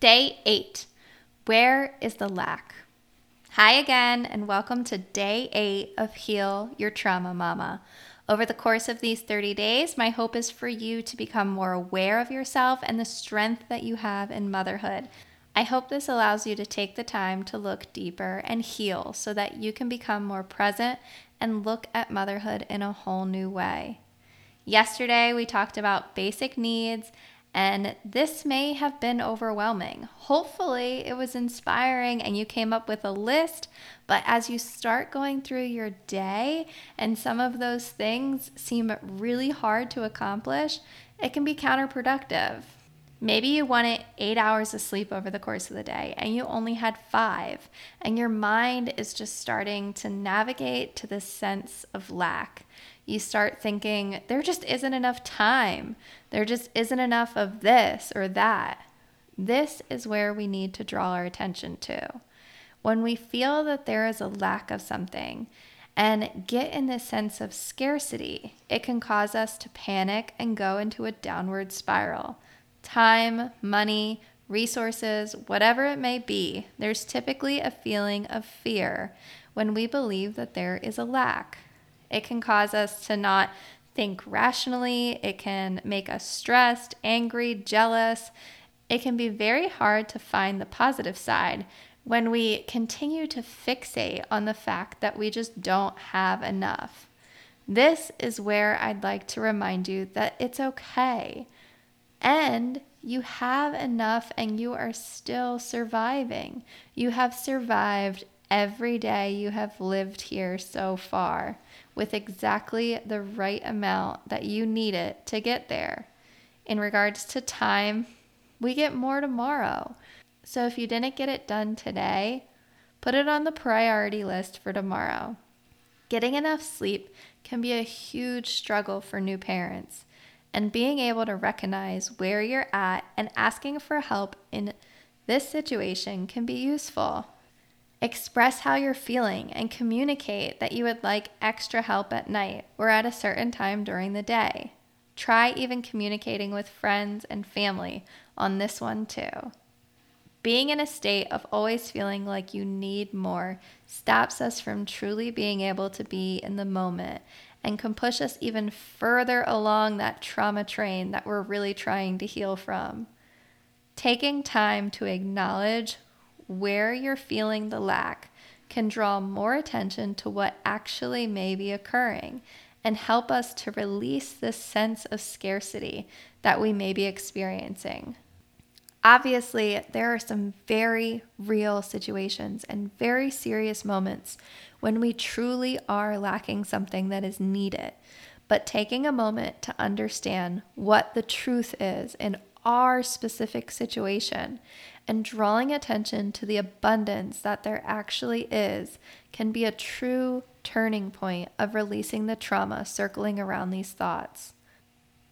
Day 8 Where is the lack? Hi again, and welcome to day 8 of Heal Your Trauma Mama. Over the course of these 30 days, my hope is for you to become more aware of yourself and the strength that you have in motherhood. I hope this allows you to take the time to look deeper and heal so that you can become more present and look at motherhood in a whole new way. Yesterday, we talked about basic needs and this may have been overwhelming. Hopefully, it was inspiring and you came up with a list. But as you start going through your day and some of those things seem really hard to accomplish, it can be counterproductive. Maybe you wanted eight hours of sleep over the course of the day and you only had five, and your mind is just starting to navigate to this sense of lack you start thinking, there just isn't enough time. There just isn't enough of this or that. This is where we need to draw our attention to. When we feel that there is a lack of something and get in this sense of scarcity, it can cause us to panic and go into a downward spiral. Time, money, resources, whatever it may be, there's typically a feeling of fear when we believe that there is a lack. It can cause us to not think rationally. It can make us stressed, angry, jealous. It can be very hard to find the positive side when we continue to fixate on the fact that we just don't have enough. This is where I'd like to remind you that it's okay. And you have enough and you are still surviving. You have survived every day you have lived here so far with exactly the right amount that you need it to get there. In regards to time, we get more tomorrow. So if you didn't get it done today, put it on the priority list for tomorrow. Getting enough sleep can be a huge struggle for new parents, and being able to recognize where you're at and asking for help in this situation can be useful. Express how you're feeling and communicate that you would like extra help at night or at a certain time during the day. Try even communicating with friends and family on this one too. Being in a state of always feeling like you need more stops us from truly being able to be in the moment and can push us even further along that trauma train that we're really trying to heal from. Taking time to acknowledge where you're feeling the lack can draw more attention to what actually may be occurring and help us to release this sense of scarcity that we may be experiencing. Obviously, there are some very real situations and very serious moments when we truly are lacking something that is needed. But taking a moment to understand what the truth is in our specific situation and drawing attention to the abundance that there actually is can be a true turning point of releasing the trauma circling around these thoughts.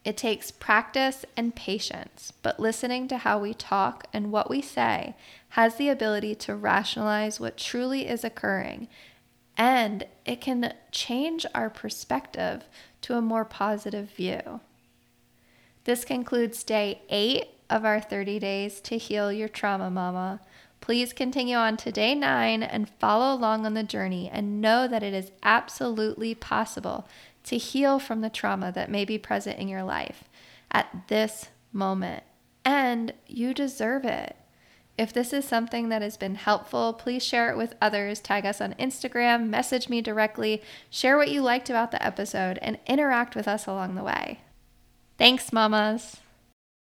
It takes practice and patience, but listening to how we talk and what we say has the ability to rationalize what truly is occurring, and it can change our perspective to a more positive view. This concludes day eight of our 30 days to heal your trauma, mama. Please continue on to day nine and follow along on the journey and know that it is absolutely possible to heal from the trauma that may be present in your life at this moment. And you deserve it. If this is something that has been helpful, please share it with others. Tag us on Instagram, message me directly, share what you liked about the episode, and interact with us along the way. Thanks, mamas.